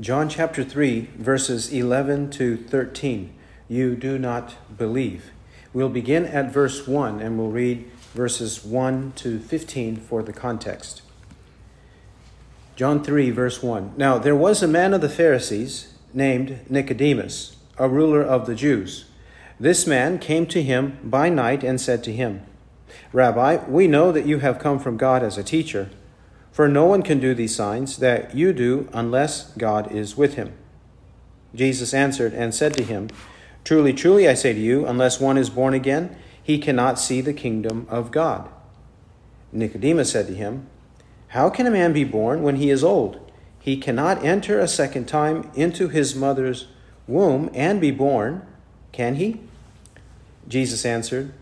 John chapter 3, verses 11 to 13. You do not believe. We'll begin at verse 1 and we'll read verses 1 to 15 for the context. John 3, verse 1. Now there was a man of the Pharisees named Nicodemus, a ruler of the Jews. This man came to him by night and said to him, Rabbi, we know that you have come from God as a teacher. For no one can do these signs that you do unless God is with him. Jesus answered and said to him, Truly, truly, I say to you, unless one is born again, he cannot see the kingdom of God. Nicodemus said to him, How can a man be born when he is old? He cannot enter a second time into his mother's womb and be born, can he? Jesus answered,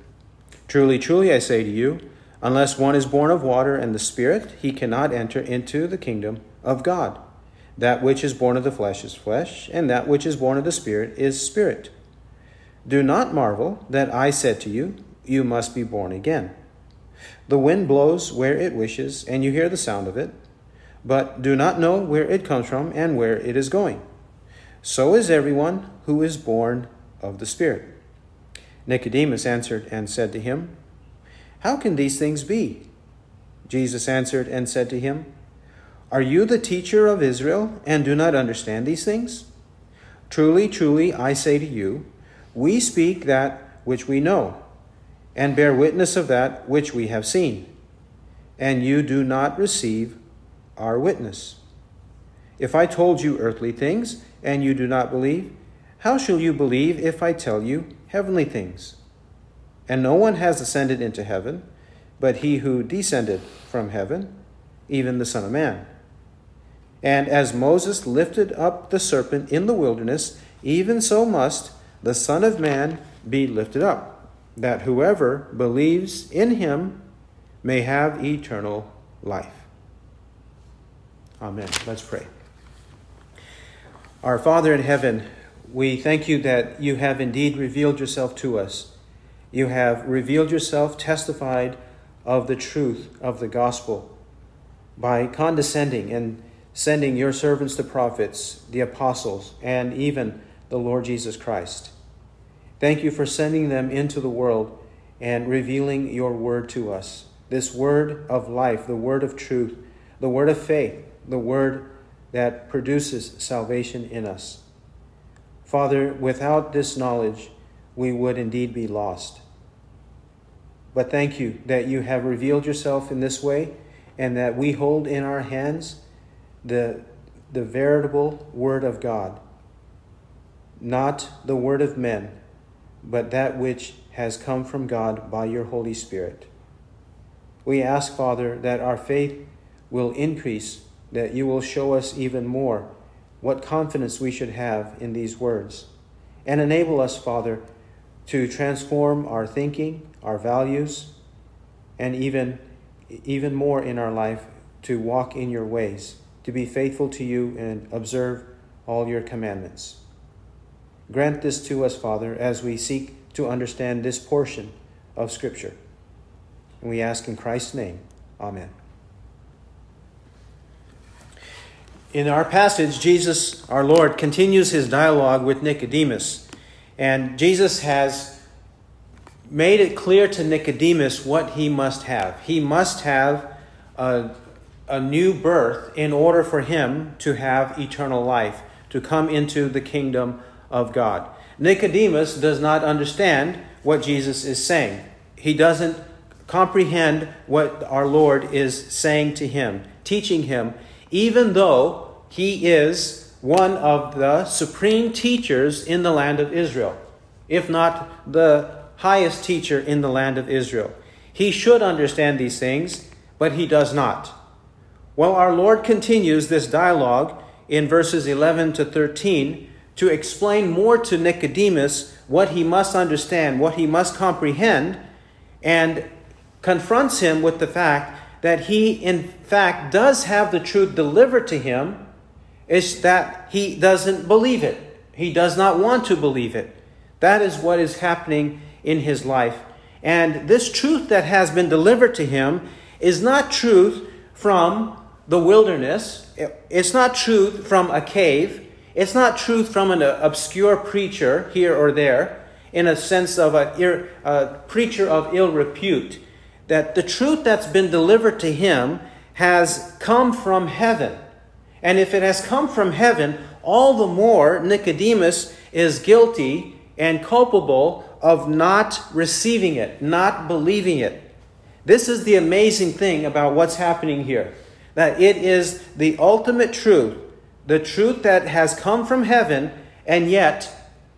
Truly, truly, I say to you, Unless one is born of water and the Spirit, he cannot enter into the kingdom of God. That which is born of the flesh is flesh, and that which is born of the Spirit is spirit. Do not marvel that I said to you, You must be born again. The wind blows where it wishes, and you hear the sound of it, but do not know where it comes from and where it is going. So is everyone who is born of the Spirit. Nicodemus answered and said to him, how can these things be? Jesus answered and said to him, Are you the teacher of Israel and do not understand these things? Truly, truly, I say to you, we speak that which we know, and bear witness of that which we have seen, and you do not receive our witness. If I told you earthly things, and you do not believe, how shall you believe if I tell you heavenly things? And no one has ascended into heaven but he who descended from heaven, even the Son of Man. And as Moses lifted up the serpent in the wilderness, even so must the Son of Man be lifted up, that whoever believes in him may have eternal life. Amen. Let's pray. Our Father in heaven, we thank you that you have indeed revealed yourself to us you have revealed yourself, testified of the truth of the gospel by condescending and sending your servants, the prophets, the apostles, and even the Lord Jesus Christ. Thank you for sending them into the world and revealing your word to us. This word of life, the word of truth, the word of faith, the word that produces salvation in us. Father, without this knowledge, we would indeed be lost. But thank you that you have revealed yourself in this way and that we hold in our hands the, the veritable Word of God, not the Word of men, but that which has come from God by your Holy Spirit. We ask, Father, that our faith will increase, that you will show us even more what confidence we should have in these words, and enable us, Father, to transform our thinking, our values, and even, even more in our life to walk in your ways, to be faithful to you and observe all your commandments. Grant this to us, Father, as we seek to understand this portion of Scripture. And we ask in Christ's name. Amen. In our passage, Jesus, our Lord, continues his dialogue with Nicodemus. And Jesus has made it clear to Nicodemus what he must have. He must have a, a new birth in order for him to have eternal life, to come into the kingdom of God. Nicodemus does not understand what Jesus is saying. He doesn't comprehend what our Lord is saying to him, teaching him, even though he is one of the supreme teachers in the land of Israel, if not the highest teacher in the land of Israel. He should understand these things, but he does not. Well, our Lord continues this dialogue in verses 11 to 13 to explain more to Nicodemus what he must understand, what he must comprehend, and confronts him with the fact that he, in fact, does have the truth delivered to him is that he doesn't believe it. He does not want to believe it. That is what is happening in his life. And this truth that has been delivered to him is not truth from the wilderness. It's not truth from a cave. It's not truth from an obscure preacher here or there, in a sense of a, a preacher of ill repute. That the truth that's been delivered to him has come from heaven. And if it has come from heaven, all the more Nicodemus is guilty and culpable of not receiving it, not believing it. This is the amazing thing about what's happening here that it is the ultimate truth, the truth that has come from heaven, and yet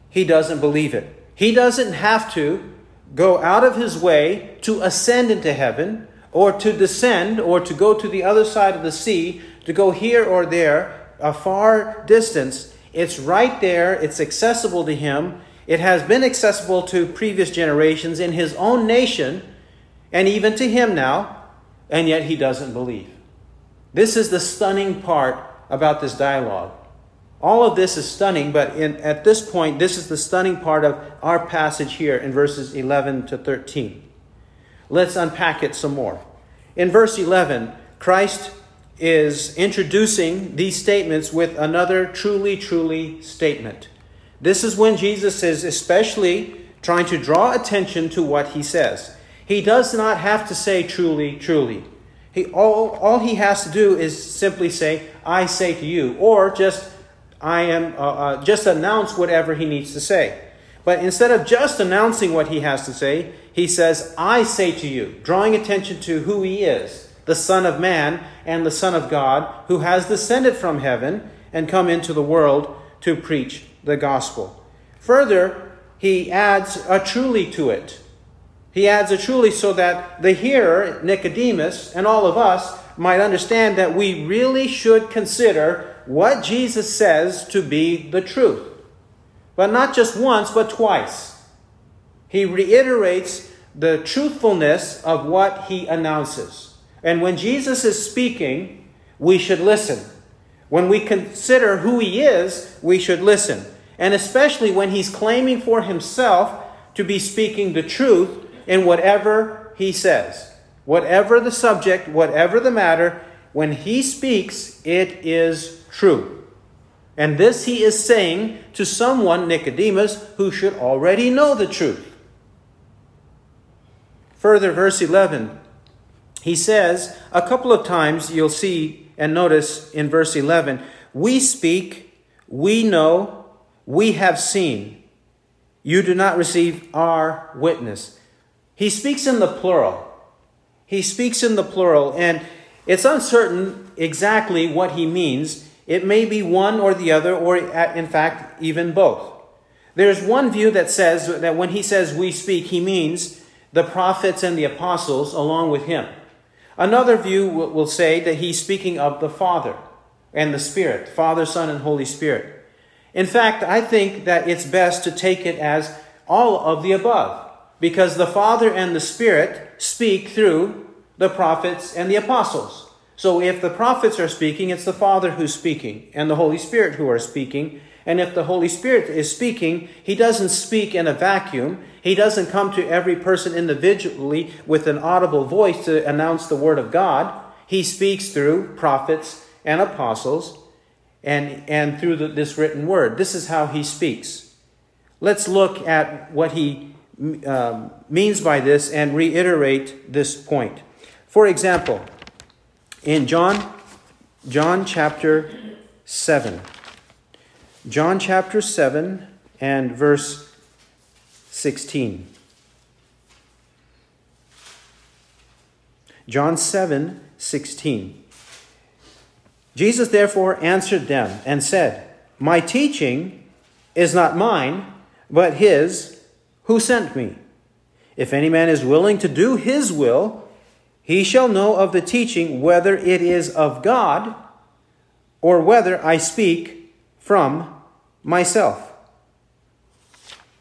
he doesn't believe it. He doesn't have to go out of his way to ascend into heaven or to descend or to go to the other side of the sea, to go here or there, a far distance. It's right there, it's accessible to him. It has been accessible to previous generations in his own nation and even to him now, and yet he doesn't believe. This is the stunning part about this dialogue. All of this is stunning, but in, at this point, this is the stunning part of our passage here in verses 11 to 13. Let's unpack it some more. In verse 11, Christ is introducing these statements with another truly, truly statement. This is when Jesus is especially trying to draw attention to what he says. He does not have to say truly, truly. He, all, all he has to do is simply say, I say to you, or just, I am, uh, uh, just announce whatever he needs to say. But instead of just announcing what he has to say, he says, I say to you, drawing attention to who he is, the Son of Man and the Son of God, who has descended from heaven and come into the world to preach the gospel. Further, he adds a truly to it. He adds a truly so that the hearer, Nicodemus, and all of us might understand that we really should consider what Jesus says to be the truth. But not just once, but twice. He reiterates the truthfulness of what he announces. And when Jesus is speaking, we should listen. When we consider who he is, we should listen. And especially when he's claiming for himself to be speaking the truth, in whatever he says. Whatever the subject, whatever the matter, when he speaks, it is true. And this he is saying to someone, Nicodemus, who should already know the truth. Further, verse 11, he says a couple of times, you'll see and notice in verse 11, we speak, we know, we have seen. You do not receive our witness. He speaks in the plural. He speaks in the plural, and it's uncertain exactly what he means. It may be one or the other, or uh, in fact, even both. There's one view that says that when he says we speak, he means the prophets and the apostles along with him. Another view will say that he's speaking of the Father and the Spirit, Father, Son, and Holy Spirit. In fact, I think that it's best to take it as all of the above because the Father and the Spirit speak through the prophets and the apostles. So if the prophets are speaking, it's the Father who's speaking and the Holy Spirit who are speaking. And if the Holy Spirit is speaking, he doesn't speak in a vacuum. He doesn't come to every person individually with an audible voice to announce the Word of God. He speaks through prophets and apostles and, and through the, this written Word. This is how he speaks. Let's look at what he um, means by this and reiterate this point. For example, in John, John chapter 7, John chapter 7 and verse 16. John 7, 16. Jesus therefore answered them and said, My teaching is not mine, but his who sent me. If any man is willing to do his will, he shall know of the teaching whether it is of God or whether I speak from myself.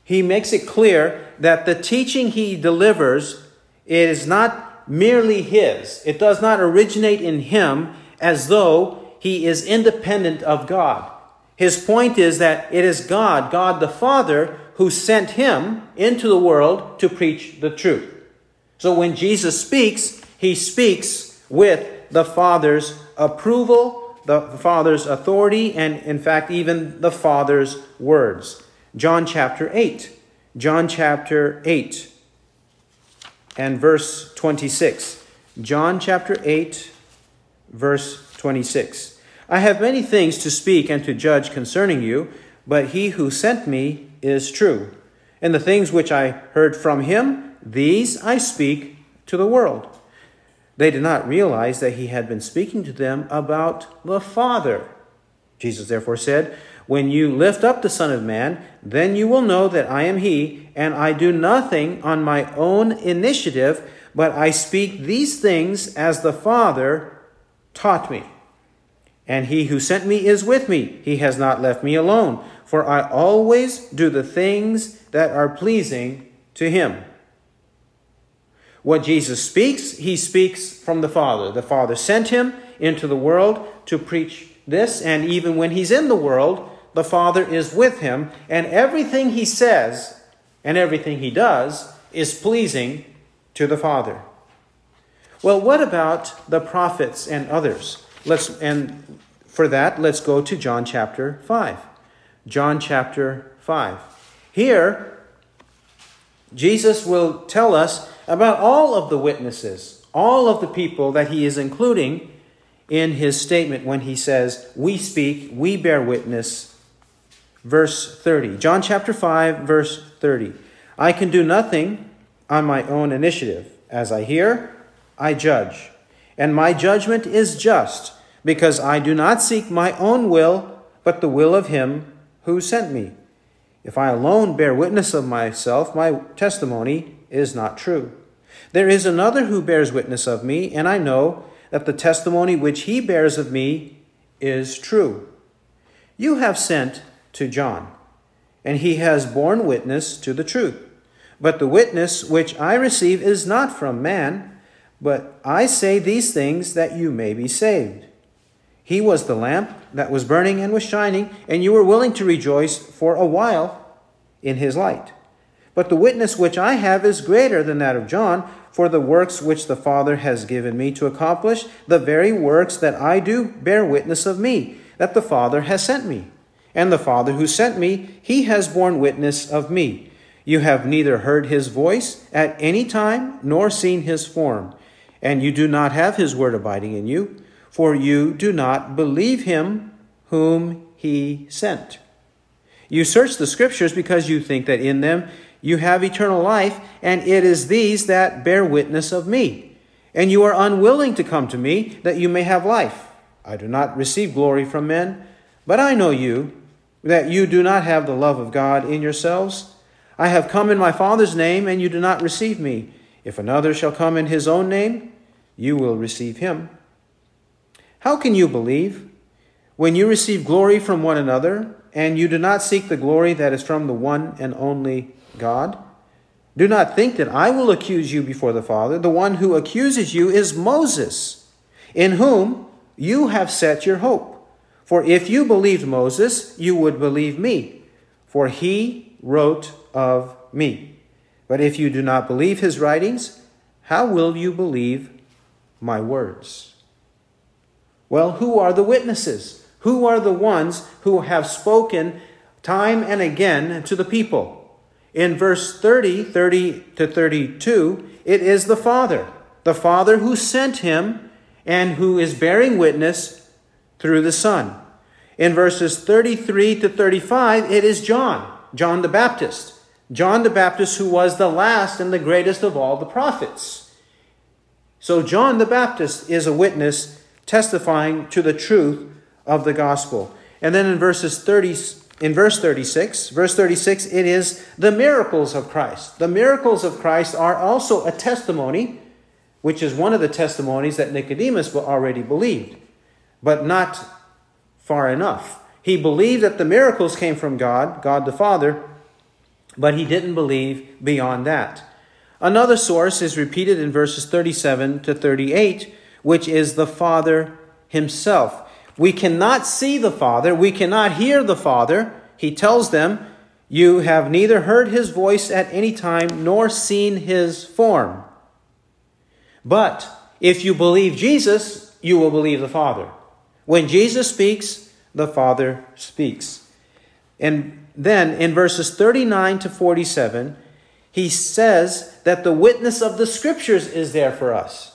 He makes it clear that the teaching he delivers is not merely his. It does not originate in him as though he is independent of God. His point is that it is God, God the Father, who sent him into the world to preach the truth. So when Jesus speaks, he speaks with the Father's approval, the Father's authority, and in fact, even the Father's words. John chapter 8. John chapter 8 and verse 26. John chapter 8, verse 26. I have many things to speak and to judge concerning you, but he who sent me is true. And the things which I heard from him, these I speak to the world. They did not realize that he had been speaking to them about the Father. Jesus therefore said, When you lift up the Son of Man, then you will know that I am he, and I do nothing on my own initiative, but I speak these things as the Father taught me. And he who sent me is with me. He has not left me alone, for I always do the things that are pleasing to him. What Jesus speaks, he speaks from the Father. The Father sent him into the world to preach this, and even when he's in the world, the Father is with him, and everything he says and everything he does is pleasing to the Father. Well, what about the prophets and others? Let's and for that, let's go to John chapter 5. John chapter 5. Here, Jesus will tell us about all of the witnesses, all of the people that he is including in his statement when he says, We speak, we bear witness. Verse 30. John chapter 5, verse 30. I can do nothing on my own initiative. As I hear, I judge. And my judgment is just, because I do not seek my own will, but the will of him who sent me. If I alone bear witness of myself, my testimony is not true. There is another who bears witness of me, and I know that the testimony which he bears of me is true. You have sent to John, and he has borne witness to the truth. But the witness which I receive is not from man, but I say these things that you may be saved. He was the lamp that was burning and was shining, and you were willing to rejoice for a while in his light. But the witness which I have is greater than that of John, for the works which the Father has given me to accomplish, the very works that I do bear witness of me, that the Father has sent me. And the Father who sent me, he has borne witness of me. You have neither heard his voice at any time nor seen his form, and you do not have his word abiding in you, for you do not believe him whom he sent. You search the scriptures because you think that in them you have eternal life, and it is these that bear witness of me. And you are unwilling to come to me that you may have life. I do not receive glory from men, but I know you, that you do not have the love of God in yourselves. I have come in my Father's name, and you do not receive me. If another shall come in his own name, you will receive him. How can you believe when you receive glory from one another, and you do not seek the glory that is from the one and only God. Do not think that I will accuse you before the Father. The one who accuses you is Moses, in whom you have set your hope. For if you believed Moses, you would believe me, for he wrote of me. But if you do not believe his writings, how will you believe my words? Well, who are the witnesses? Who are the ones who have spoken time and again to the people? In verse 30, 30 to 32, it is the Father, the Father who sent him and who is bearing witness through the Son. In verses 33 to 35, it is John, John the Baptist. John the Baptist, who was the last and the greatest of all the prophets. So, John the Baptist is a witness testifying to the truth of the gospel. And then in verses 30, in verse 36, verse 36, it is the miracles of Christ. The miracles of Christ are also a testimony, which is one of the testimonies that Nicodemus already believed, but not far enough. He believed that the miracles came from God, God the Father, but he didn't believe beyond that. Another source is repeated in verses 37 to 38, which is the Father himself. We cannot see the Father, we cannot hear the Father. He tells them, You have neither heard his voice at any time nor seen his form. But if you believe Jesus, you will believe the Father. When Jesus speaks, the Father speaks. And then in verses 39 to 47, he says that the witness of the Scriptures is there for us.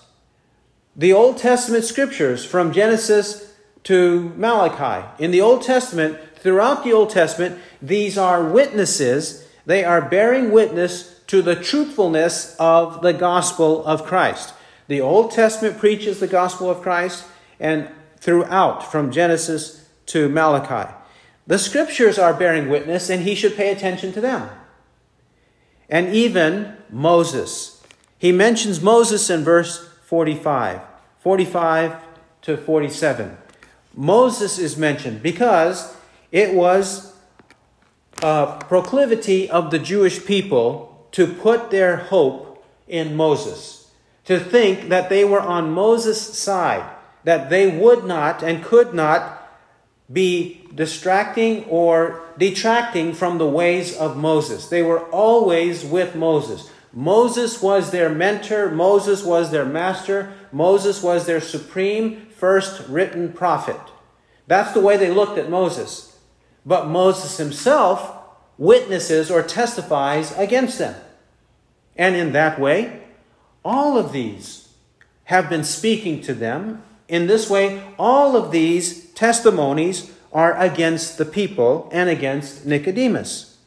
The Old Testament Scriptures from Genesis to Malachi. In the Old Testament, throughout the Old Testament, these are witnesses. They are bearing witness to the truthfulness of the gospel of Christ. The Old Testament preaches the gospel of Christ, and throughout, from Genesis to Malachi. The scriptures are bearing witness, and he should pay attention to them. And even Moses. He mentions Moses in verse 45, 45 to 47. Moses is mentioned because it was a proclivity of the Jewish people to put their hope in Moses, to think that they were on Moses' side, that they would not and could not be distracting or detracting from the ways of Moses. They were always with Moses. Moses was their mentor, Moses was their master, Moses was their supreme first written prophet. That's the way they looked at Moses. But Moses himself witnesses or testifies against them. And in that way, all of these have been speaking to them. In this way, all of these testimonies are against the people and against Nicodemus.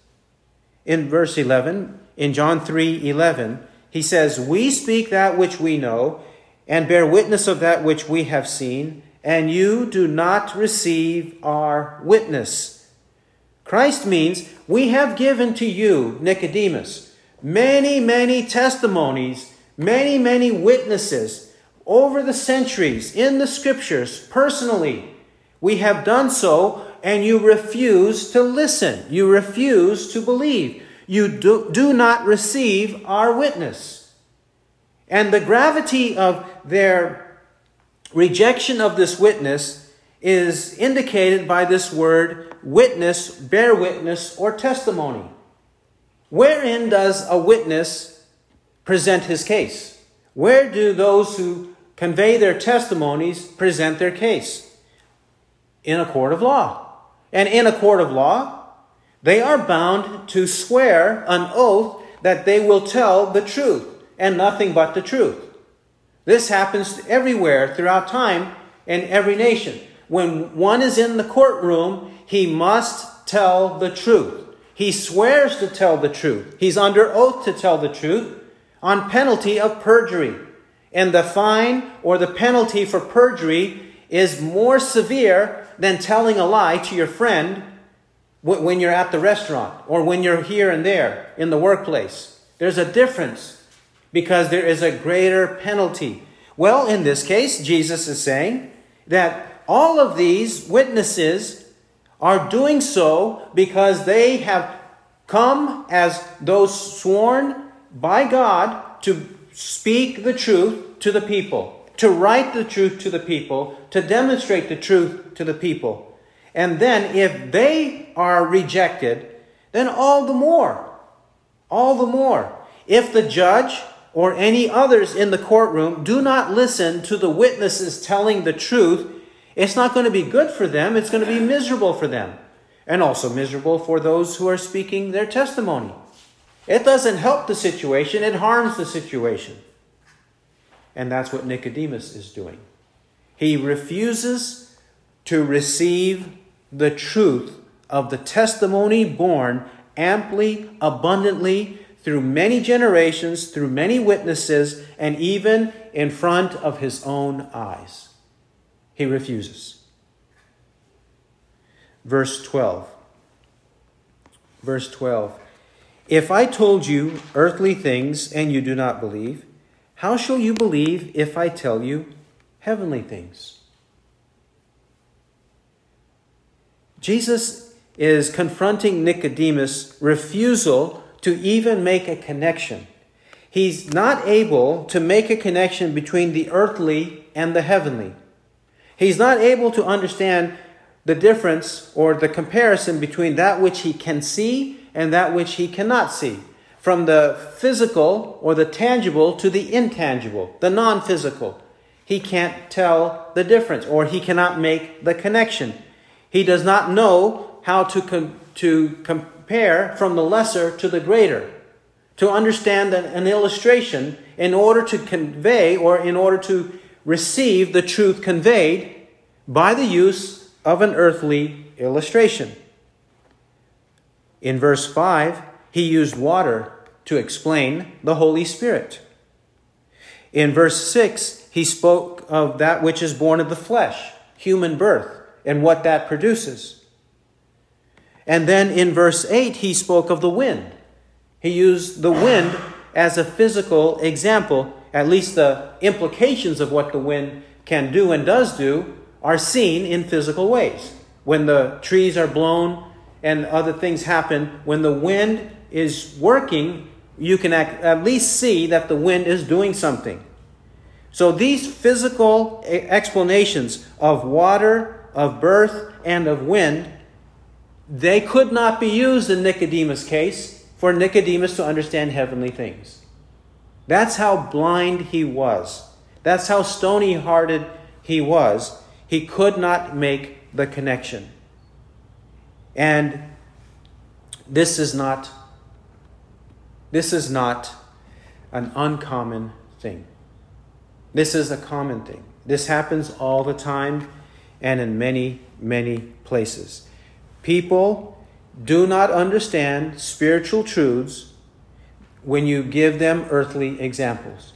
In verse 11, in John 3 11, he says, We speak that which we know and bear witness of that which we have seen, and you do not receive our witness. Christ means, We have given to you, Nicodemus, many, many testimonies, many, many witnesses over the centuries in the scriptures, personally we have done so, and you refuse to listen. You refuse to believe. You do, do not receive our witness. And the gravity of their rejection of this witness is indicated by this word witness, bear witness, or testimony. Wherein does a witness present his case? Where do those who convey their testimonies present their case? in a court of law. And in a court of law, they are bound to swear an oath that they will tell the truth and nothing but the truth. This happens everywhere throughout time in every nation. When one is in the courtroom, he must tell the truth. He swears to tell the truth. He's under oath to tell the truth on penalty of perjury. And the fine or the penalty for perjury is more severe than telling a lie to your friend when you're at the restaurant or when you're here and there in the workplace. There's a difference because there is a greater penalty. Well, in this case, Jesus is saying that all of these witnesses are doing so because they have come as those sworn by God to speak the truth to the people to write the truth to the people, to demonstrate the truth to the people. And then if they are rejected, then all the more, all the more. If the judge or any others in the courtroom do not listen to the witnesses telling the truth, it's not going to be good for them, it's going to be miserable for them. And also miserable for those who are speaking their testimony. It doesn't help the situation, it harms the situation. And that's what Nicodemus is doing. He refuses to receive the truth of the testimony borne amply, abundantly, through many generations, through many witnesses, and even in front of his own eyes. He refuses. Verse 12. Verse 12. If I told you earthly things and you do not believe, how shall you believe if I tell you heavenly things? Jesus is confronting Nicodemus' refusal to even make a connection. He's not able to make a connection between the earthly and the heavenly. He's not able to understand the difference or the comparison between that which he can see and that which he cannot see from the physical or the tangible to the intangible, the non physical. he can't tell the difference or he cannot make the connection. He does not know how to, com- to compare from the lesser to the greater, to understand an, an illustration in order to convey or in order to receive the truth conveyed by the use of an earthly illustration. In verse 5, he used water to explain the Holy Spirit. In verse 6, he spoke of that which is born of the flesh, human birth, and what that produces. And then in verse 8, he spoke of the wind. He used the wind as a physical example. At least the implications of what the wind can do and does do are seen in physical ways. When the trees are blown and other things happen, when the wind is working, you can at least see that the wind is doing something. So these physical explanations of water, of birth, and of wind, they could not be used in Nicodemus' case for Nicodemus to understand heavenly things. That's how blind he was. That's how stony hearted he was. He could not make the connection. And this is not this is not an uncommon thing. This is a common thing. This happens all the time and in many, many places. People do not understand spiritual truths when you give them earthly examples.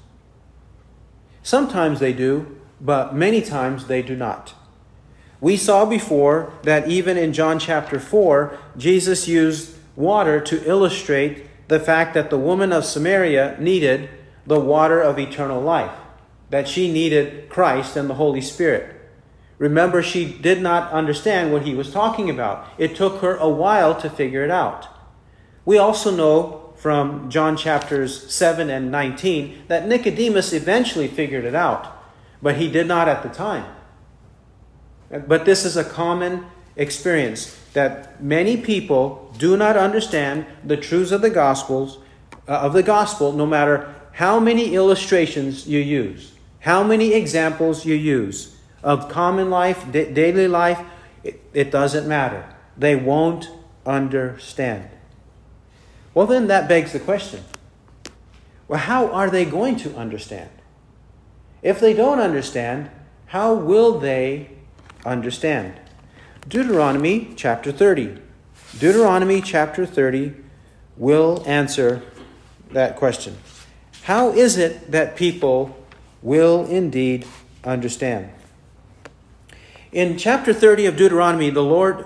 Sometimes they do, but many times they do not. We saw before that even in John chapter 4, Jesus used water to illustrate the fact that the woman of Samaria needed the water of eternal life, that she needed Christ and the Holy Spirit. Remember, she did not understand what he was talking about. It took her a while to figure it out. We also know from John chapters 7 and 19 that Nicodemus eventually figured it out, but he did not at the time. But this is a common experience that many people do not understand the truths of the gospels uh, of the gospel no matter how many illustrations you use how many examples you use of common life da- daily life it, it doesn't matter they won't understand well then that begs the question well how are they going to understand if they don't understand how will they understand Deuteronomy chapter 30. Deuteronomy chapter 30 will answer that question. How is it that people will indeed understand? In chapter 30 of Deuteronomy, the Lord,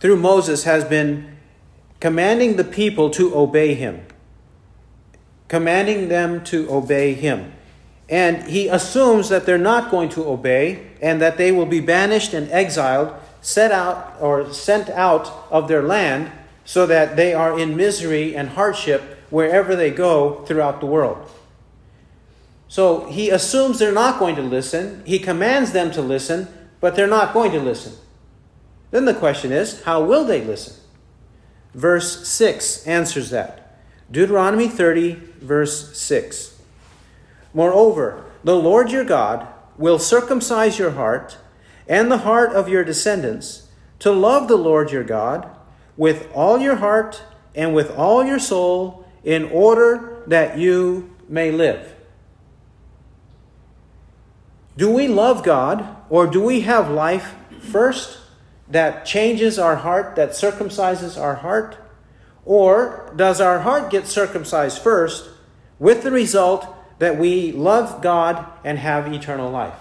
through Moses, has been commanding the people to obey him, commanding them to obey him. And he assumes that they're not going to obey and that they will be banished and exiled set out or sent out of their land so that they are in misery and hardship wherever they go throughout the world. So he assumes they're not going to listen. He commands them to listen, but they're not going to listen. Then the question is, how will they listen? Verse 6 answers that. Deuteronomy 30, verse 6. Moreover, the Lord your God will circumcise your heart and the heart of your descendants to love the Lord your God with all your heart and with all your soul in order that you may live. Do we love God or do we have life first that changes our heart, that circumcises our heart? Or does our heart get circumcised first with the result that we love God and have eternal life?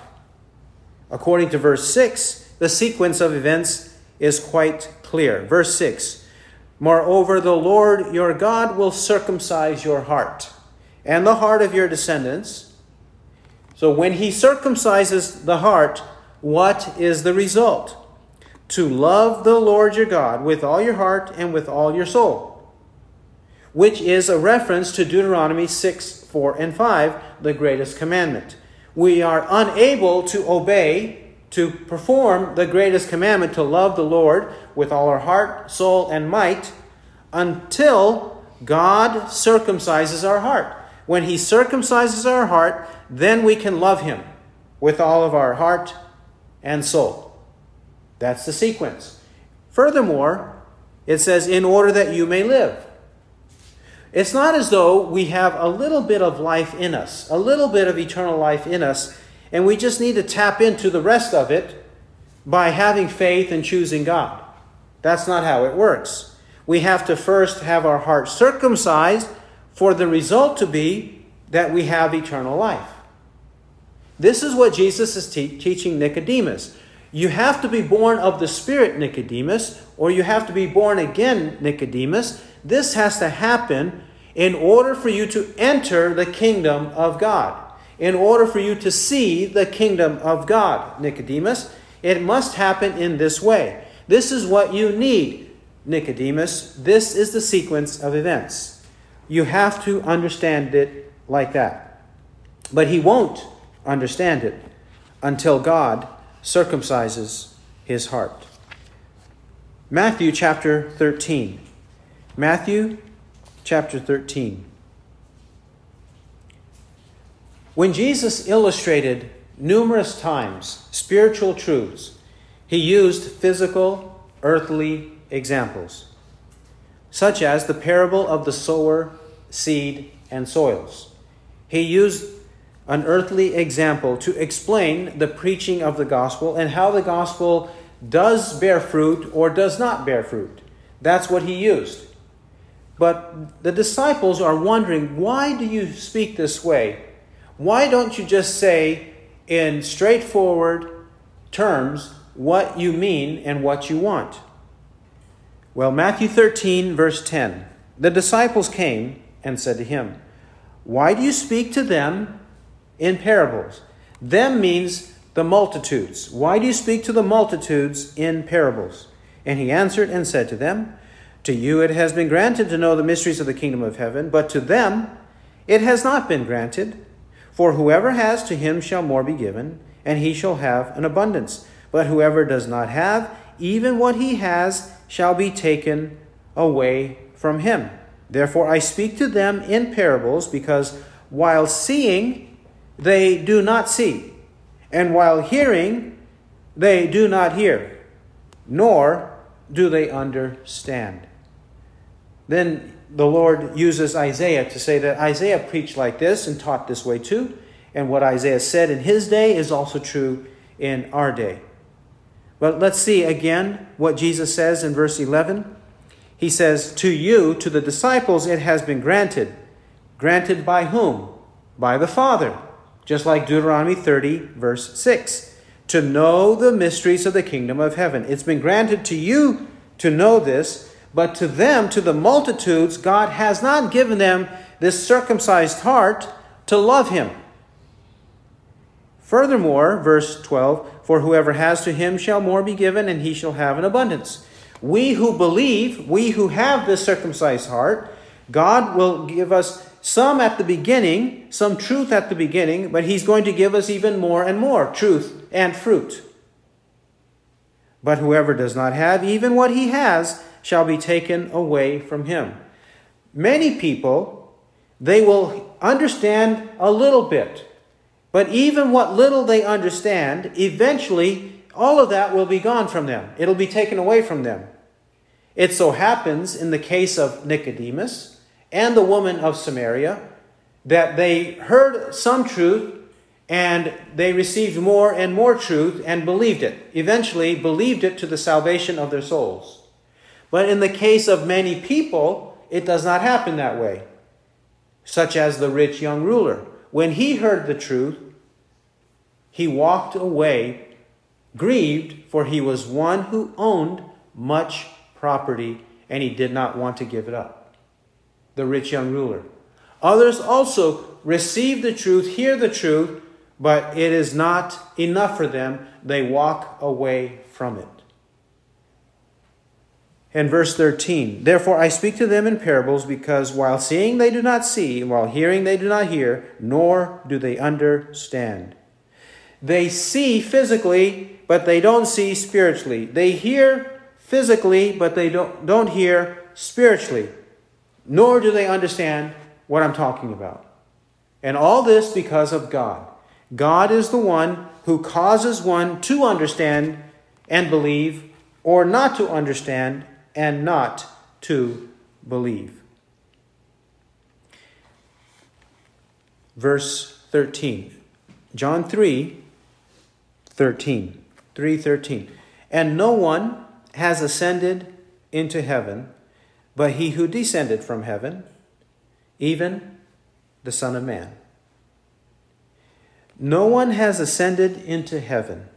According to verse 6, the sequence of events is quite clear. Verse 6 Moreover, the Lord your God will circumcise your heart and the heart of your descendants. So, when he circumcises the heart, what is the result? To love the Lord your God with all your heart and with all your soul, which is a reference to Deuteronomy 6 4 and 5, the greatest commandment we are unable to obey, to perform the greatest commandment to love the Lord with all our heart, soul, and might until God circumcises our heart. When He circumcises our heart, then we can love Him. with all of our heart and soul. That's the sequence. Furthermore, it says, in order that you may live. It's not as though we have a little bit of life in us, a little bit of eternal life in us, and we just need to tap into the rest of it by having faith and choosing God. That's not how it works. We have to first have our heart circumcised for the result to be that we have eternal life. This is what Jesus is te- teaching Nicodemus. You have to be born of the Spirit, Nicodemus, or you have to be born again, Nicodemus. This has to happen in order for you to enter the kingdom of God. In order for you to see the kingdom of God, Nicodemus, it must happen in this way. This is what you need, Nicodemus. This is the sequence of events. You have to understand it like that. But he won't understand it until God circumcises his heart. Matthew chapter 13. Matthew chapter 13. When Jesus illustrated numerous times spiritual truths, he used physical, earthly examples, such as the parable of the sower, seed, and soils. He used an earthly example to explain the preaching of the gospel and how the gospel does bear fruit or does not bear fruit. That's what he used. But the disciples are wondering why do you speak this way? Why don't you just say in straightforward terms what you mean and what you want? Well, Matthew 13, verse 10 the disciples came and said to him, Why do you speak to them in parables. Them means the multitudes. Why do you speak to the multitudes in parables? And he answered and said to them, To you it has been granted to know the mysteries of the kingdom of heaven, but to them it has not been granted. For whoever has, to him shall more be given, and he shall have an abundance. But whoever does not have, even what he has shall be taken away from him. Therefore I speak to them in parables, because while seeing, they do not see, and while hearing, they do not hear, nor do they understand. Then the Lord uses Isaiah to say that Isaiah preached like this and taught this way too, and what Isaiah said in his day is also true in our day. But let's see again what Jesus says in verse 11. He says, To you, to the disciples, it has been granted. Granted by whom? By the Father just like Deuteronomy 30, verse 6. To know the mysteries of the kingdom of heaven. It's been granted to you to know this, but to them, to the multitudes, God has not given them this circumcised heart to love him. Furthermore, verse 12, for whoever has to him shall more be given, and he shall have an abundance. We who believe, we who have this circumcised heart, God will give us some at the beginning, some truth at the beginning, but He's going to give us even more and more truth and fruit. But whoever does not have even what he has shall be taken away from him. Many people, they will understand a little bit, but even what little they understand, eventually all of that will be gone from them. It'll be taken away from them. It so happens in the case of Nicodemus and the woman of Samaria that they heard some truth and they received more and more truth and believed it. Eventually, believed it to the salvation of their souls. But in the case of many people, it does not happen that way. Such as the rich young ruler. When he heard the truth, he walked away grieved, for he was one who owned much property and he did not want to give it up the rich young ruler. Others also receive the truth, hear the truth, but it is not enough for them. They walk away from it. In verse 13, therefore I speak to them in parables, because while seeing they do not see, and while hearing they do not hear, nor do they understand. They see physically, but they don't see spiritually. They hear physically, but they don't, don't hear spiritually nor do they understand what I'm talking about. And all this because of God. God is the one who causes one to understand and believe, or not to understand and not to believe. Verse 13. John 3 13. 3:13. And no one has ascended into heaven but he who descended from heaven, even the Son of Man. No one has ascended into heaven.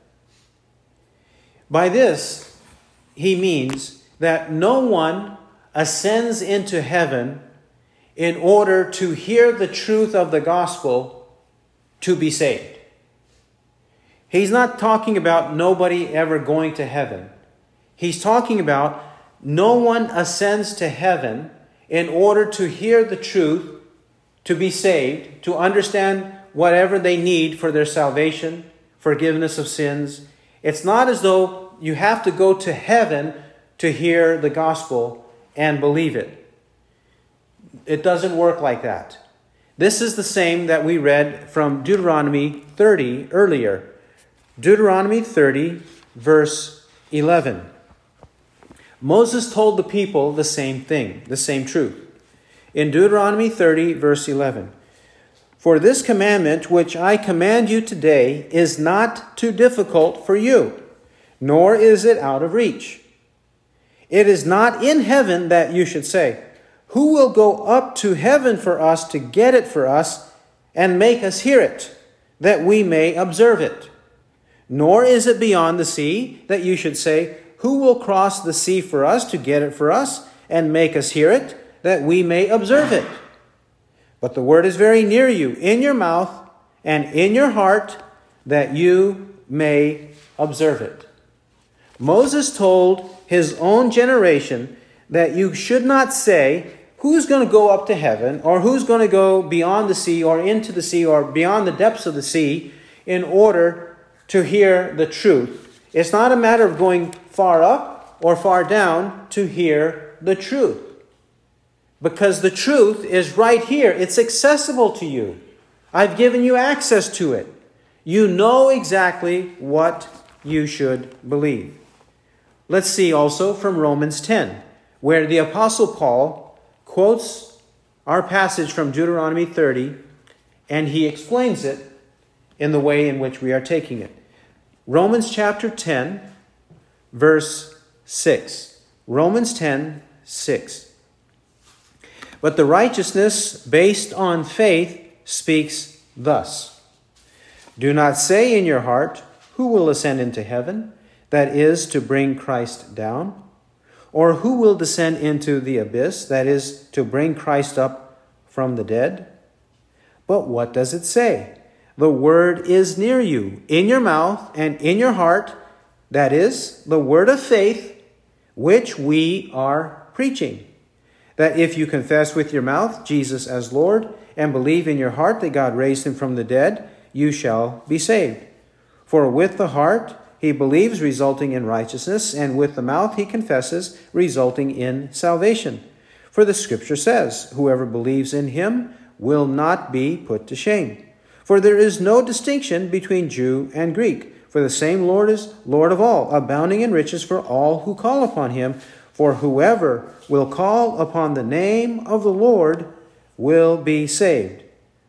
By this, he means that no one ascends into heaven in order to hear the truth of the gospel to be saved. He's not talking about nobody ever going to heaven. He's talking about no one ascends to heaven in order to hear the truth, to be saved, to understand whatever they need for their salvation, forgiveness of sins. It's not as though you have to go to heaven to hear the gospel and believe it. It doesn't work like that. This is the same that we read from Deuteronomy 30 earlier. Deuteronomy 30, verse 11. Moses told the people the same thing, the same truth. In Deuteronomy 30, verse 11 For this commandment which I command you today is not too difficult for you, nor is it out of reach. It is not in heaven that you should say, Who will go up to heaven for us to get it for us and make us hear it, that we may observe it? Nor is it beyond the sea that you should say, who will cross the sea for us to get it for us and make us hear it, that we may observe it? But the word is very near you, in your mouth and in your heart, that you may observe it. Moses told his own generation that you should not say, Who's going to go up to heaven, or who's going to go beyond the sea, or into the sea, or beyond the depths of the sea, in order to hear the truth? It's not a matter of going far up or far down to hear the truth. Because the truth is right here, it's accessible to you. I've given you access to it. You know exactly what you should believe. Let's see also from Romans 10, where the Apostle Paul quotes our passage from Deuteronomy 30 and he explains it in the way in which we are taking it. Romans chapter 10, verse 6. Romans 10 6. But the righteousness based on faith speaks thus Do not say in your heart, Who will ascend into heaven? That is, to bring Christ down. Or who will descend into the abyss? That is, to bring Christ up from the dead. But what does it say? The word is near you, in your mouth and in your heart that is, the word of faith which we are preaching. That if you confess with your mouth Jesus as Lord and believe in your heart that God raised him from the dead, you shall be saved. For with the heart he believes, resulting in righteousness, and with the mouth he confesses, resulting in salvation. For the scripture says, Whoever believes in him will not be put to shame. For there is no distinction between Jew and Greek for the same Lord is Lord of all, abounding in riches for all who call upon him. For whoever will call upon the name of the Lord will be saved.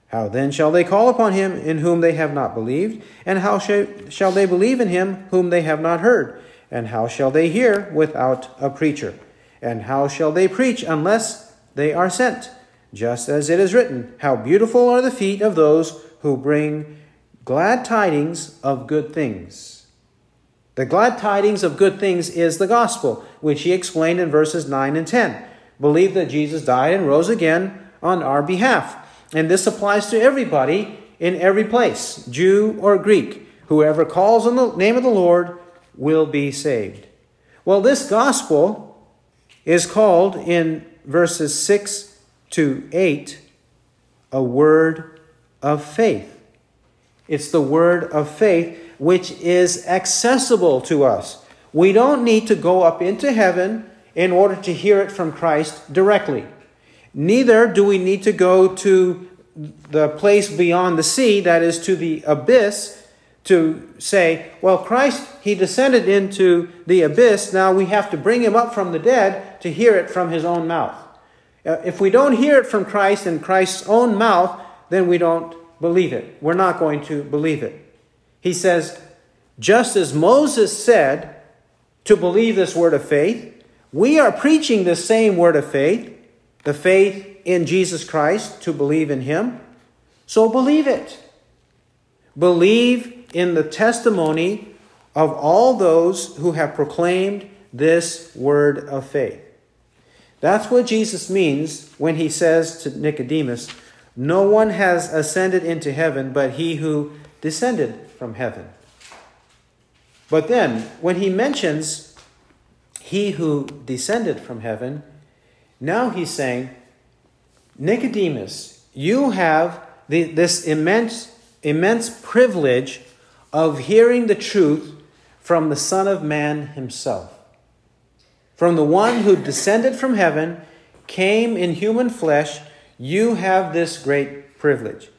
How then shall they call upon him in whom they have not believed? And how shall they believe in him whom they have not heard? And how shall they hear without a preacher? And how shall they preach unless they are sent? Just as it is written, How beautiful are the feet of those who bring glad tidings of good things. The glad tidings of good things is the gospel, which he explained in verses 9 and 10. Believe that Jesus died and rose again on our behalf. And this applies to everybody in every place, Jew or Greek. Whoever calls on the name of the Lord will be saved. Well, this gospel is called in verses 6 to 8 a word of faith. It's the word of faith which is accessible to us. We don't need to go up into heaven in order to hear it from Christ directly. Neither do we need to go to the place beyond the sea, that is to the abyss, to say, well, Christ, he descended into the abyss. Now we have to bring him up from the dead to hear it from his own mouth. Uh, if we don't hear it from Christ in Christ's own mouth, then we don't believe it. We're not going to believe it. He says, just as Moses said to believe this word of faith, we are preaching the same word of faith, the faith in Jesus Christ, to believe in him. So believe it. Believe in the testimony of all those who have proclaimed this word of faith. That's what Jesus means when he says to Nicodemus, No one has ascended into heaven but he who descended from heaven. But then, when he mentions he who descended from heaven, now he's saying, Nicodemus, you have the, this immense, immense privilege of hearing the truth from the Son of Man himself. From the one who descended from heaven, came in human flesh, you have this great privilege.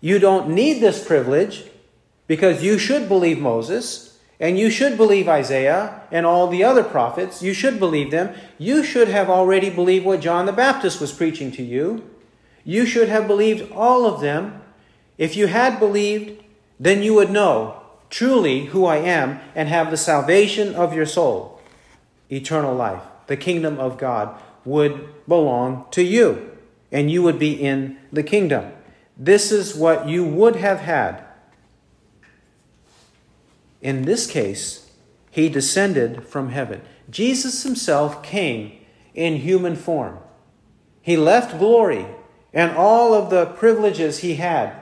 You don't need this privilege because you should believe Moses and you should believe Isaiah and all the other prophets. You should believe them. You should have already believed what John the Baptist was preaching to you. You should have believed all of them. If you had believed, then you would know truly who I am and have the salvation of your soul eternal life, the kingdom of God, would belong to you, and you would be in the kingdom. This is what you would have had. In this case, he descended from heaven. Jesus himself came in human form. He left glory and all of the privileges he had,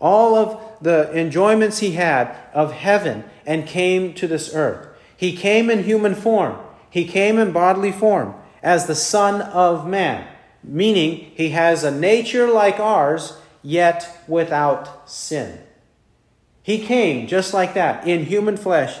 all of the enjoyments he had of heaven, and came to this earth. He came in human form. He came in bodily form as the Son of Man, meaning he has a nature like ours, yet without sin. He came just like that in human flesh,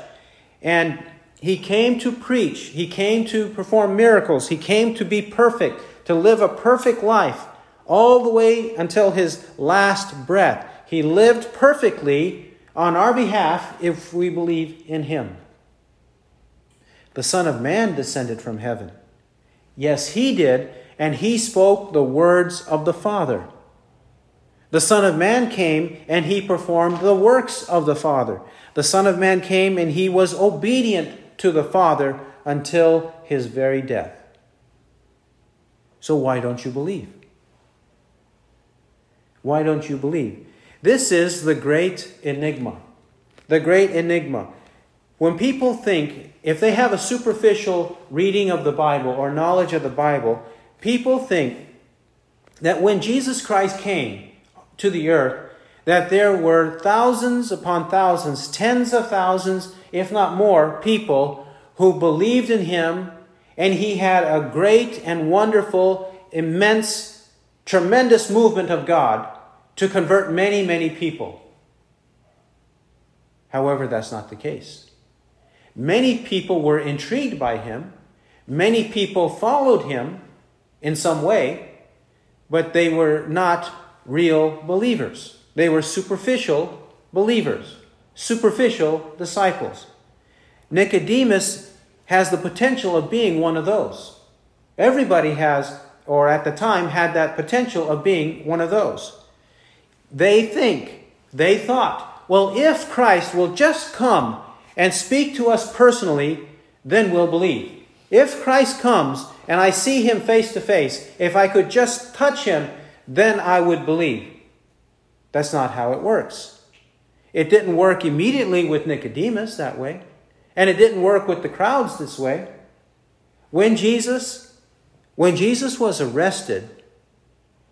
and he came to preach, he came to perform miracles, he came to be perfect, to live a perfect life, all the way until his last breath. He lived perfectly on our behalf if we believe in him. The Son of Man descended from heaven. Yes, he did, and he spoke the words of the Father. The Son of Man came and he performed the works of the Father. The Son of Man came and he was obedient to the Father until his very death. So why don't you believe? Why don't you believe? This is the great enigma. The great enigma. When people think, if they have a superficial reading of the Bible or knowledge of the Bible, people think that when Jesus Christ came to the earth, that there were thousands upon thousands, tens of thousands, if not more, people who believed in him, and he had a great and wonderful, immense, tremendous movement of God to convert many, many people. However, that's not the case. Many people were intrigued by him. Many people followed him in some way, but they were not real believers. They were superficial believers, superficial disciples. Nicodemus has the potential of being one of those. Everybody has, or at the time, had that potential of being one of those. They think, they thought, well, if Christ will just come and speak to us personally, then we'll believe. If Christ comes and I see him face to face, if I could just touch him, then I would believe. That's not how it works. It didn't work immediately with Nicodemus that way, and it didn't work with the crowds this way. When Jesus when Jesus was arrested,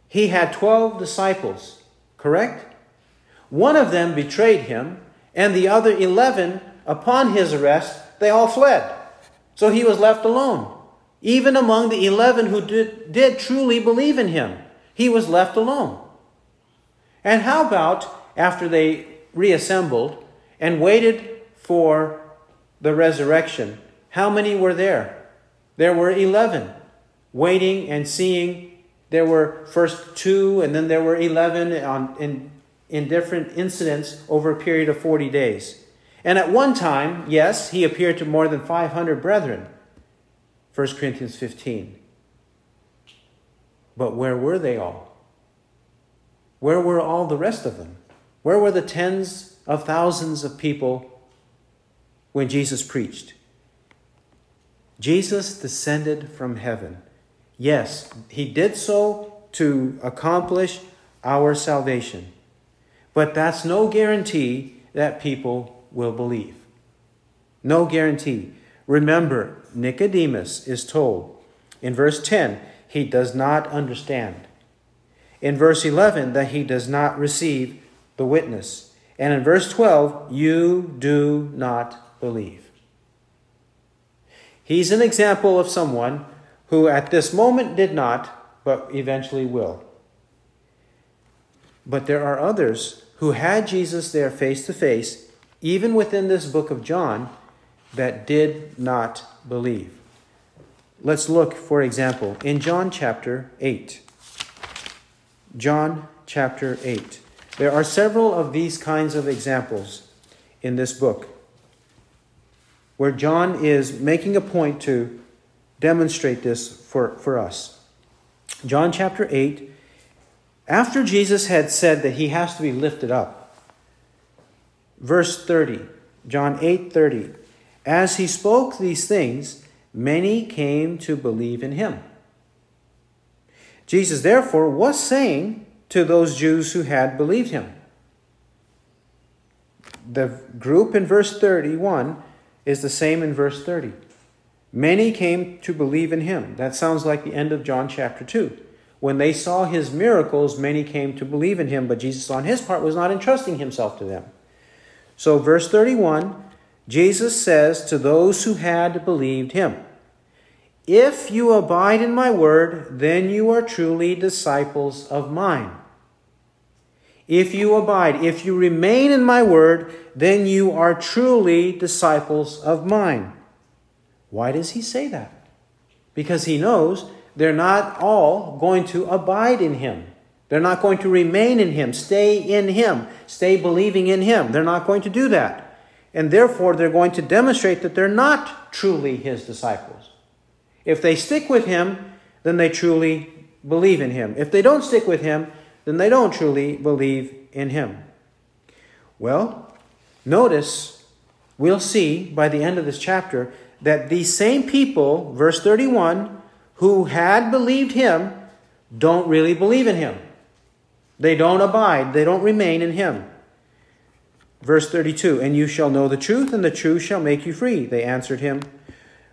he had 12 disciples, correct? One of them betrayed him, and the other 11 upon his arrest, they all fled. So he was left alone. Even among the 11 who did, did truly believe in him, he was left alone. And how about after they reassembled and waited for the resurrection? How many were there? There were 11 waiting and seeing there were first two, and then there were 11 on, in, in different incidents over a period of 40 days. And at one time, yes, he appeared to more than 500 brethren. 1 Corinthians 15. But where were they all? Where were all the rest of them? Where were the tens of thousands of people when Jesus preached? Jesus descended from heaven. Yes, he did so to accomplish our salvation. But that's no guarantee that people will believe. No guarantee. Remember, Nicodemus is told in verse 10 he does not understand. In verse 11, that he does not receive the witness. And in verse 12, you do not believe. He's an example of someone who at this moment did not, but eventually will. But there are others who had Jesus there face to face, even within this book of John, that did not believe. Let's look, for example, in John chapter 8. John chapter 8. There are several of these kinds of examples in this book where John is making a point to demonstrate this for, for us. John chapter 8, after Jesus had said that he has to be lifted up, verse 30, John 8 30, as he spoke these things, many came to believe in him. Jesus, therefore, was saying to those Jews who had believed him. The group in verse 31 is the same in verse 30. Many came to believe in him. That sounds like the end of John chapter 2. When they saw his miracles, many came to believe in him, but Jesus, on his part, was not entrusting himself to them. So, verse 31, Jesus says to those who had believed him, If you abide in my word, then you are truly disciples of mine. If you abide, if you remain in my word, then you are truly disciples of mine. Why does he say that? Because he knows they're not all going to abide in him. They're not going to remain in him, stay in him, stay believing in him. They're not going to do that. And therefore, they're going to demonstrate that they're not truly his disciples. If they stick with him, then they truly believe in him. If they don't stick with him, then they don't truly believe in him. Well, notice, we'll see by the end of this chapter that these same people, verse 31, who had believed him, don't really believe in him. They don't abide, they don't remain in him. Verse 32 And you shall know the truth, and the truth shall make you free. They answered him,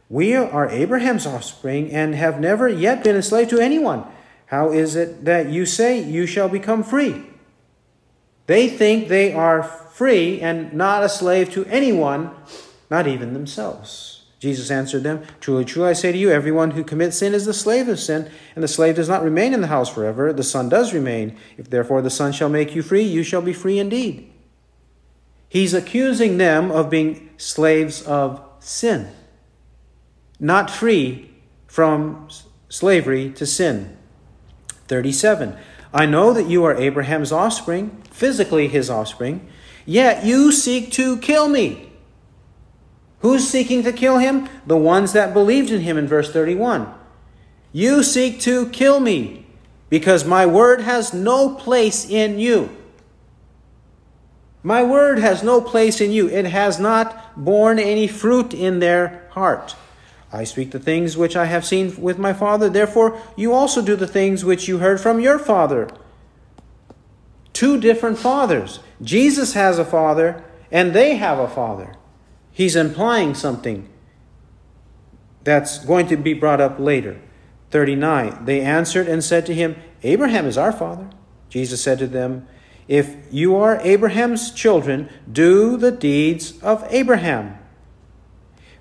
We are Abraham's offspring and have never yet been enslaved to anyone. How is it that you say you shall become free? They think they are free and not a slave to anyone, not even themselves. Jesus answered them, Truly, truly, I say to you, everyone who commits sin is the slave of sin, and the slave does not remain in the house forever. The Son does remain. If therefore the Son shall make you free, you shall be free indeed. He's accusing them of being slaves of sin, not free from slavery to sin. 37. I know that you are Abraham's offspring, physically his offspring, yet you seek to kill me. Who's seeking to kill him? The ones that believed in him in verse 31. You seek to kill me because my word has no place in you. My word has no place in you. It has not borne any fruit in their heart. I speak the things which I have seen with my Father, therefore you also do the things which you heard from your Father. Two different fathers. Jesus has a father, and they have a father. He's implying something that's going to be brought up later. 39. They answered and said to him, Abraham is our father. Jesus said to them, If you are Abraham's children, do the deeds of Abraham.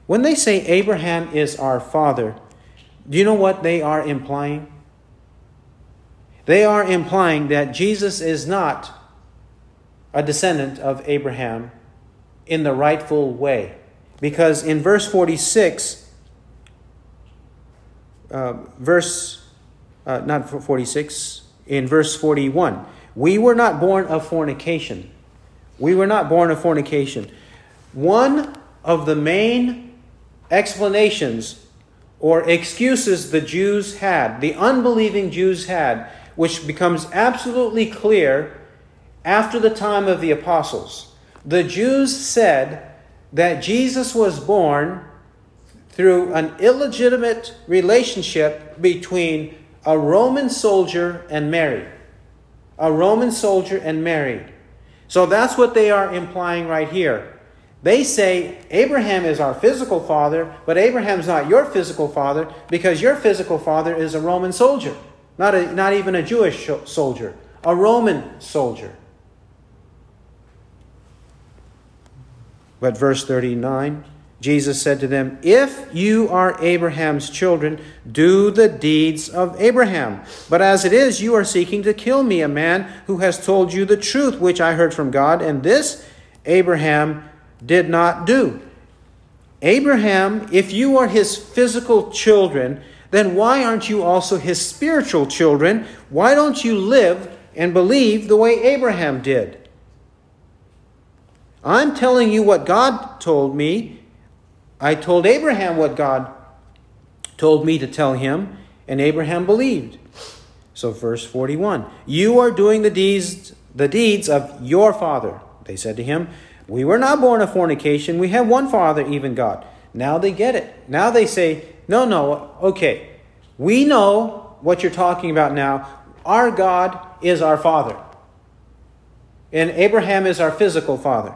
When they say Abraham is our father, do you know what they are implying? They are implying that Jesus is not a descendant of Abraham in the rightful way. Because in verse 46, uh, verse uh, not 46, in verse 41. We were not born of fornication. We were not born of fornication. One of the main explanations or excuses the Jews had, the unbelieving Jews had, which becomes absolutely clear after the time of the apostles. The Jews said that Jesus was born through an illegitimate relationship between a Roman soldier and Mary. A Roman soldier and Mary. So that's what they are implying right here. They say Abraham is our physical father, but Abraham's not your physical father because your physical father is a Roman soldier, not, a, not even a Jewish soldier, a Roman soldier. But verse 39 Jesus said to them, If you are Abraham's children, do the deeds of Abraham. But as it is, you are seeking to kill me, a man who has told you the truth, which I heard from God, and this Abraham did not do. Abraham, if you are his physical children, then why aren't you also his spiritual children? Why don't you live and believe the way Abraham did? I'm telling you what God told me I told Abraham what God told me to tell him, and Abraham believed. So verse 41, you are doing the deeds the deeds of your father. They said to him, we were not born of fornication. We have one father, even God. Now they get it. Now they say, no, no, okay. We know what you're talking about now. Our God is our father. And Abraham is our physical father.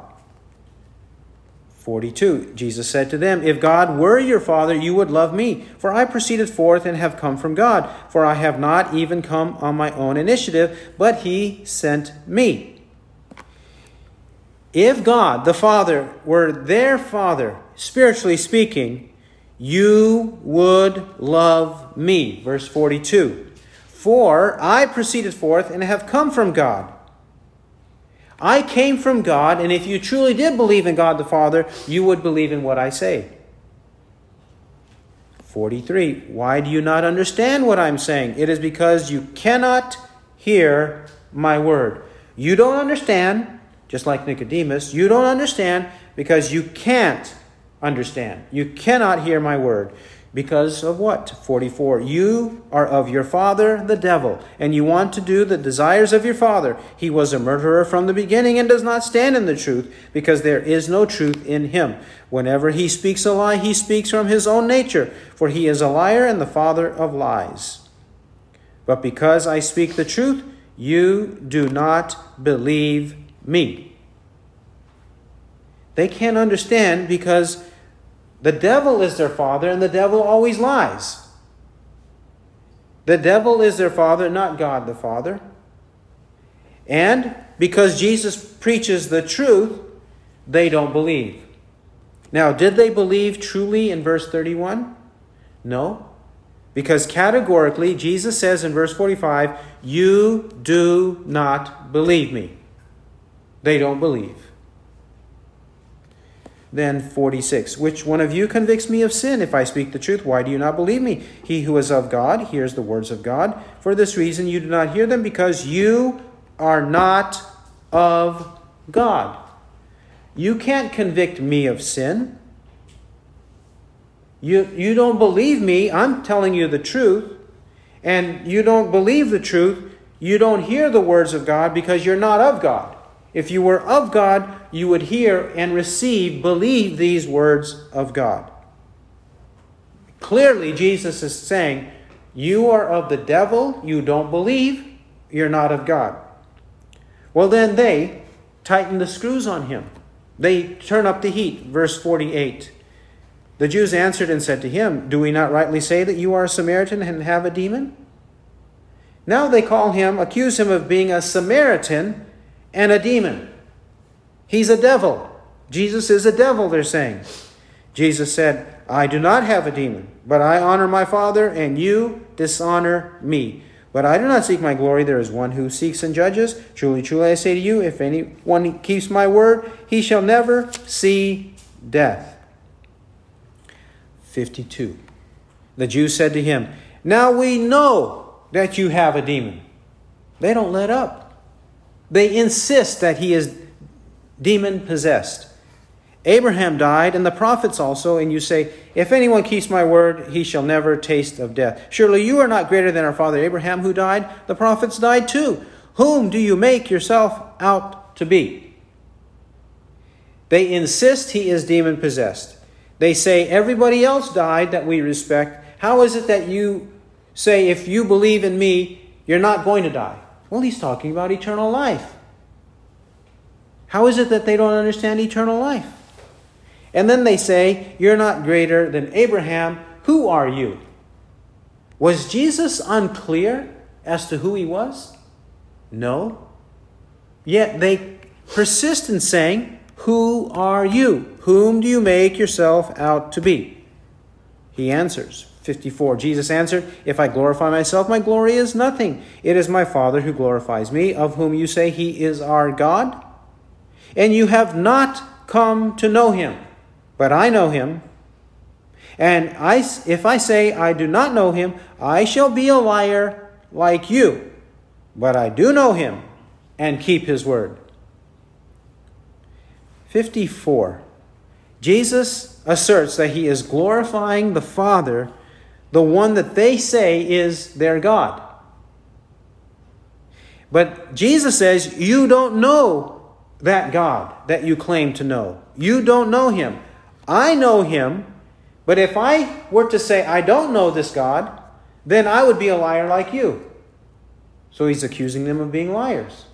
42 Jesus said to them, If God were your Father, you would love me, for I proceeded forth and have come from God. For I have not even come on my own initiative, but He sent me. If God, the Father, were their Father, spiritually speaking, you would love me. Verse 42 For I proceeded forth and have come from God. I came from God, and if you truly did believe in God the Father, you would believe in what I say. 43. Why do you not understand what I'm saying? It is because you cannot hear my word. You don't understand, just like Nicodemus, you don't understand because you can't understand. You cannot hear my word. Because of what? 44. You are of your father, the devil, and you want to do the desires of your father. He was a murderer from the beginning and does not stand in the truth, because there is no truth in him. Whenever he speaks a lie, he speaks from his own nature, for he is a liar and the father of lies. But because I speak the truth, you do not believe me. They can't understand because the devil is their father, and the devil always lies. The devil is their father, not God the Father. And because Jesus preaches the truth, they don't believe. Now, did they believe truly in verse 31? No. Because categorically, Jesus says in verse 45, You do not believe me. They don't believe. Then 46. Which one of you convicts me of sin if I speak the truth? Why do you not believe me? He who is of God hears the words of God. For this reason you do not hear them, because you are not of God. You can't convict me of sin. You, you don't believe me. I'm telling you the truth. And you don't believe the truth. You don't hear the words of God because you're not of God. If you were of God, you would hear and receive, believe these words of God. Clearly, Jesus is saying, You are of the devil, you don't believe, you're not of God. Well, then they tighten the screws on him. They turn up the heat. Verse 48. The Jews answered and said to him, Do we not rightly say that you are a Samaritan and have a demon? Now they call him, accuse him of being a Samaritan and a demon. He's a devil. Jesus is a devil, they're saying. Jesus said, I do not have a demon, but I honor my Father, and you dishonor me. But I do not seek my glory. There is one who seeks and judges. Truly, truly, I say to you, if anyone keeps my word, he shall never see death. 52. The Jews said to him, Now we know that you have a demon. They don't let up. They insist that he is demon possessed. Abraham died, and the prophets also, and you say, If anyone keeps my word, he shall never taste of death. Surely you are not greater than our father Abraham, who died. The prophets died too. Whom do you make yourself out to be? They insist he is demon possessed. They say, Everybody else died that we respect. How is it that you say, If you believe in me, you're not going to die? Well, he's talking about eternal life. How is it that they don't understand eternal life? And then they say, You're not greater than Abraham. Who are you? Was Jesus unclear as to who he was? No. Yet they persist in saying, Who are you? Whom do you make yourself out to be? He answers, 54. Jesus answered, If I glorify myself, my glory is nothing. It is my Father who glorifies me, of whom you say he is our God. And you have not come to know him but I know him. And I, if I say I do not know him, I shall be a liar like you. But I do know him and keep his word. 54. Jesus asserts that he is glorifying the Father, the one that they say is their God. But Jesus says, You don't know that God that you claim to know. You don't know him. I know him, but if I were to say, I don't know this God, then I would be a liar like you. So he's accusing them of being liars.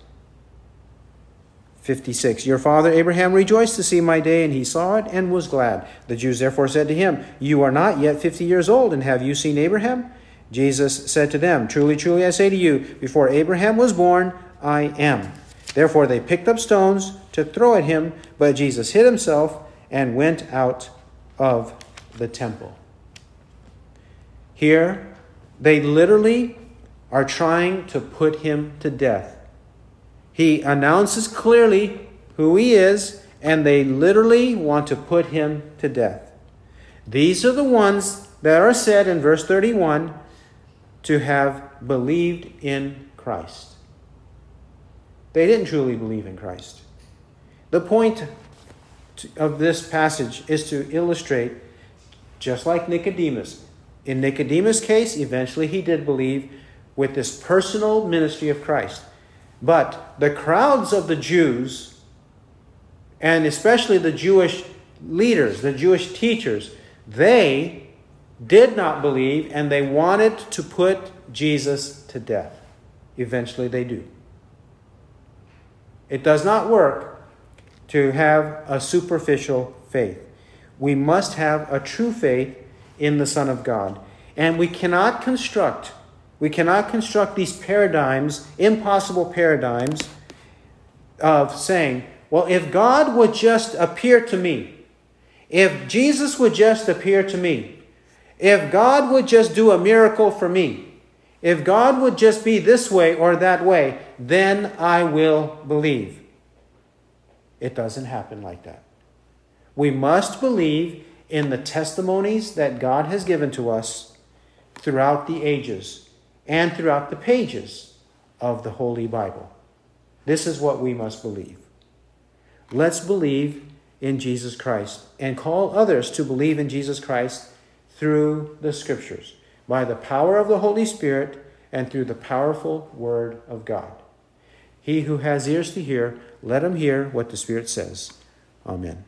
56. Your father Abraham rejoiced to see my day, and he saw it and was glad. The Jews therefore said to him, You are not yet fifty years old, and have you seen Abraham? Jesus said to them, Truly, truly, I say to you, before Abraham was born, I am. Therefore they picked up stones to throw at him, but Jesus hid himself and went out of the temple. Here, they literally are trying to put him to death. He announces clearly who he is, and they literally want to put him to death. These are the ones that are said in verse 31 to have believed in Christ. They didn't truly believe in Christ. The point of this passage is to illustrate, just like Nicodemus. In Nicodemus' case, eventually he did believe with this personal ministry of Christ. But the crowds of the Jews, and especially the Jewish leaders, the Jewish teachers, they did not believe and they wanted to put Jesus to death. Eventually they do. It does not work to have a superficial faith. We must have a true faith in the Son of God. And we cannot construct, we cannot construct these paradigms, impossible paradigms, of saying, well, if God would just appear to me, if Jesus would just appear to me, if God would just do a miracle for me, if God would just be this way or that way, then I will believe. It doesn't happen like that. We must believe in the testimonies that God has given to us throughout the ages and throughout the pages of the Holy Bible. This is what we must believe. Let's believe in Jesus Christ and call others to believe in Jesus Christ through the Scriptures, by the power of the Holy Spirit and through the powerful Word of God. He who has ears to hear, let him hear what the Spirit says. Amen.